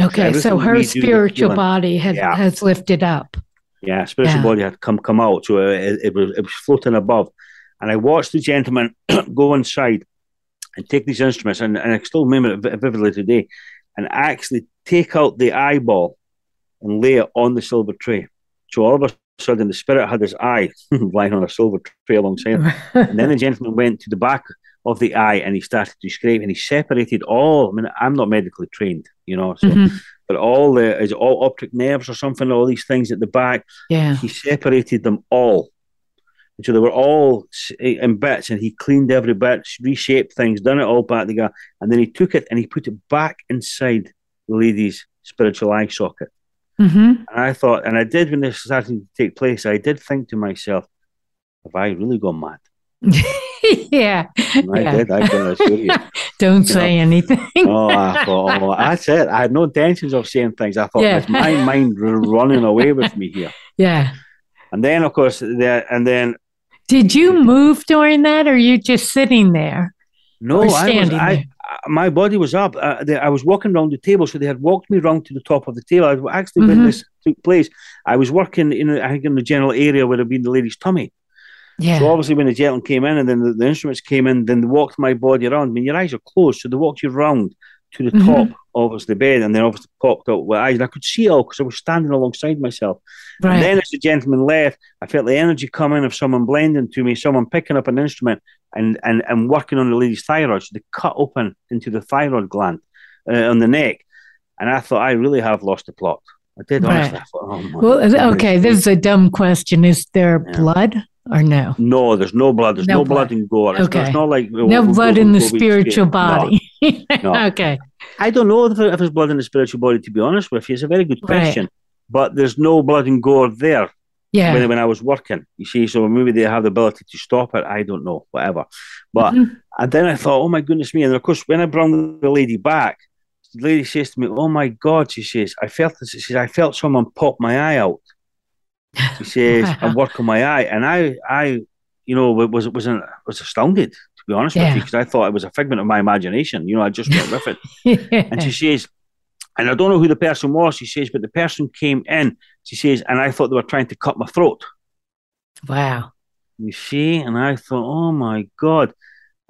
Okay, so, so her spiritual body had yeah. has lifted up. Yeah, spiritual yeah. body had come come out, so it, it was it was floating above and I watched the gentleman go inside and take these instruments, and, and I still remember it vividly today, and actually take out the eyeball and lay it on the silver tray. So all of a sudden the spirit had his eye lying on a silver tray alongside him. and then the gentleman went to the back of the eye and he started to scrape and he separated all. I mean, I'm not medically trained, you know, so mm-hmm. but all the is all optic nerves or something, all these things at the back. Yeah, he separated them all. And so they were all in bits, and he cleaned every bit, reshaped things, done it all back together, and then he took it and he put it back inside the lady's spiritual eye socket. Mm-hmm. And I thought, and I did when this started to take place, I did think to myself, have I really gone mad? yeah. I yeah. did. I can assure you. Don't you say know? anything. oh, I thought, oh, that's it. I had no intentions of saying things. I thought, yeah. it's my mind running away with me here. Yeah. And then, of course, there, and then. Did you move during that, or you just sitting there? No, I was. I, my body was up. Uh, they, I was walking around the table, so they had walked me round to the top of the table. I actually, mm-hmm. when this took place, I was working in, I think, in the general area where had been the lady's tummy. Yeah. So obviously, when the gentleman came in and then the, the, instruments came in, then they walked my body around. I mean, your eyes are closed, so they walked you around to the mm-hmm. top of the bed, and then obviously popped out with eyes. And I could see it all because I was standing alongside myself. Right. And then as the gentleman left, I felt the energy coming of someone blending to me, someone picking up an instrument and and, and working on the lady's thyroid. So they cut open into the thyroid gland uh, on the neck, and I thought I really have lost the plot. I did honestly. Right. Thought, oh well, okay, this is a dumb question. Is there yeah. blood? or no? No, there's no blood. There's no, no blood. blood. in gore. It's, okay. It's not like no blood in the spiritual body. No. okay. I don't know if, if there's blood in the spiritual body. To be honest with you, it's a very good question. Right. But there's no blood and gore there. Yeah. When, when I was working, you see, so maybe they have the ability to stop it. I don't know, whatever. But mm-hmm. and then I thought, oh my goodness me! And of course, when I brought the lady back, the lady says to me, "Oh my God!" She says, "I felt this." She says, "I felt someone pop my eye out." She says, "I'm working my eye," and I, I, you know, was was was astounded to be honest yeah. with you because I thought it was a figment of my imagination. You know, I just went with it. yeah. And she says, and I don't know who the person was. She says, but the person came in. She says, and I thought they were trying to cut my throat. Wow. You see, and I thought, oh my god.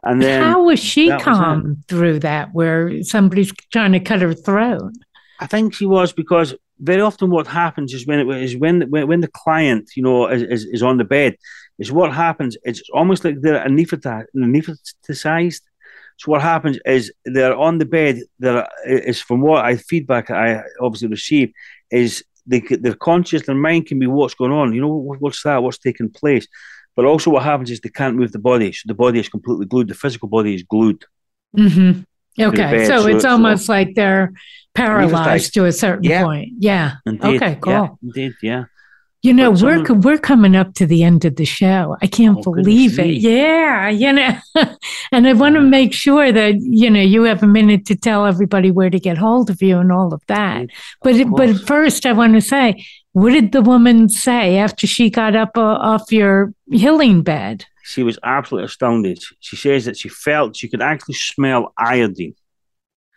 And then how was she calm was through that, where somebody's trying to cut her throat? I think she was because very often what happens is when it is when when, when the client you know is, is, is, on the bed is what happens it's almost like they're anesthetized so what happens is they're on the bed there is from what i feedback i obviously receive is they their conscious their mind can be what's going on you know what's that what's taking place but also what happens is they can't move the body so the body is completely glued the physical body is glued mm-hmm. okay so, so, it's almost so, like they're paralyzed to a certain yeah. point. Yeah. Indeed. Okay, cool. Yeah, indeed, yeah. You know, we're we're coming up to the end of the show. I can't oh, believe it. Me. Yeah, you know, and I want to make sure that you know you have a minute to tell everybody where to get hold of you and all of that. But but first, I want to say, what did the woman say after she got up uh, off your healing bed? She was absolutely astounded. She says that she felt she could actually smell iodine.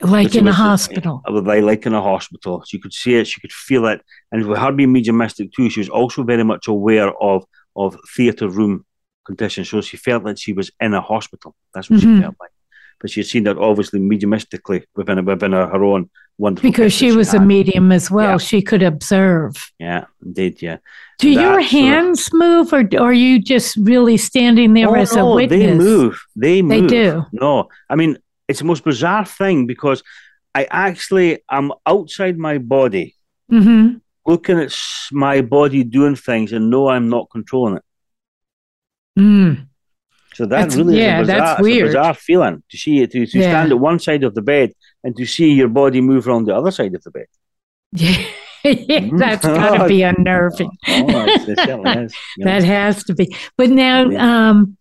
Like in a hospital. Like, like in a hospital. She could see it, she could feel it. And with her being mediumistic too, she was also very much aware of, of theatre room conditions. So she felt that she was in a hospital. That's what mm-hmm. she felt like. But she had seen that obviously mediumistically within, within her, her own wonderful. Because she was she a medium as well. Yeah. She could observe. Yeah, indeed. Yeah. Do so your hands move or, or are you just really standing there oh, as no, a witness? They move. They move. They do. No, I mean, it's the most bizarre thing because I actually am outside my body, mm-hmm. looking at my body doing things, and know I'm not controlling it. Mm. So that that's, really yeah, is a bizarre, that's weird. Bizarre feeling to see it to, to yeah. stand at one side of the bed and to see your body move around the other side of the bed. Yeah. Mm-hmm. that's got to be unnerving. Oh, it, it that has to be. But now, um,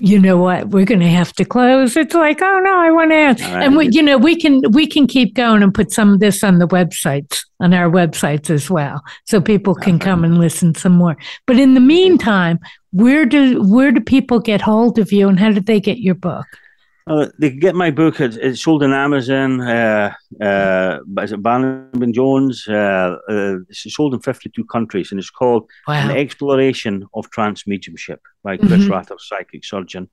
you know what? We're going to have to close. It's like oh no i want to ask right. and we, you know we can we can keep going and put some of this on the websites on our websites as well so people can come and listen some more. But in the meantime where do where do people get hold of you and how did they get your book uh, they can get my book. It's, it's sold on Amazon. Uh, uh, is it Jones? Uh, uh, it's sold in 52 countries, and it's called wow. An Exploration of Trance Mediumship by Chris mm-hmm. Ratter, psychic surgeon.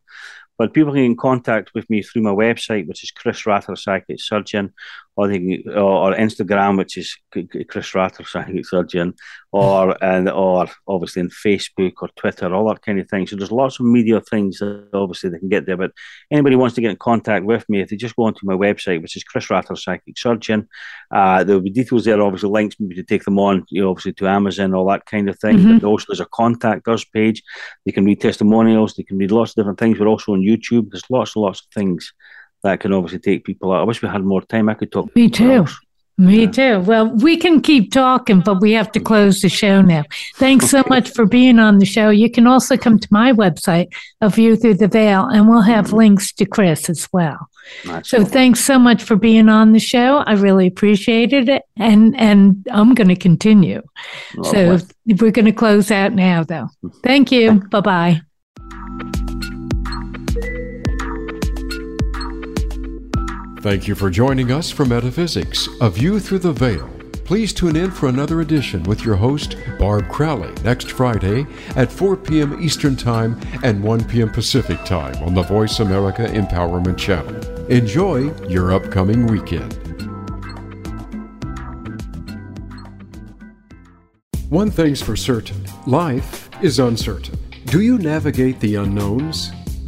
But people can get in contact with me through my website, which is Chris Ratter Psychic Surgeon, or they can, or, or Instagram, which is Chris Ratter Psychic Surgeon, or and or obviously in Facebook or Twitter, all that kind of thing. So there's lots of media things that obviously they can get there. But anybody wants to get in contact with me, if they just go onto my website, which is Chris Ratter Psychic Surgeon, uh, there will be details there, obviously links maybe to take them on, you know, obviously to Amazon, all that kind of thing. Mm-hmm. But also there's a contact us page. They can read testimonials, they can read lots of different things. We're also on YouTube. There's lots and lots of things that can obviously take people out. I wish we had more time. I could talk. Me too. Me too. Well, we can keep talking, but we have to close the show now. Thanks so much for being on the show. You can also come to my website, A View Through the Veil, and we'll have mm-hmm. links to Chris as well. Nice. So thanks so much for being on the show. I really appreciated it. And and I'm gonna continue. Lovely. So we're gonna close out now though. Thank you. Bye bye. Thank you for joining us for Metaphysics, A View Through the Veil. Please tune in for another edition with your host, Barb Crowley, next Friday at 4 p.m. Eastern Time and 1 p.m. Pacific Time on the Voice America Empowerment Channel. Enjoy your upcoming weekend. One thing's for certain life is uncertain. Do you navigate the unknowns?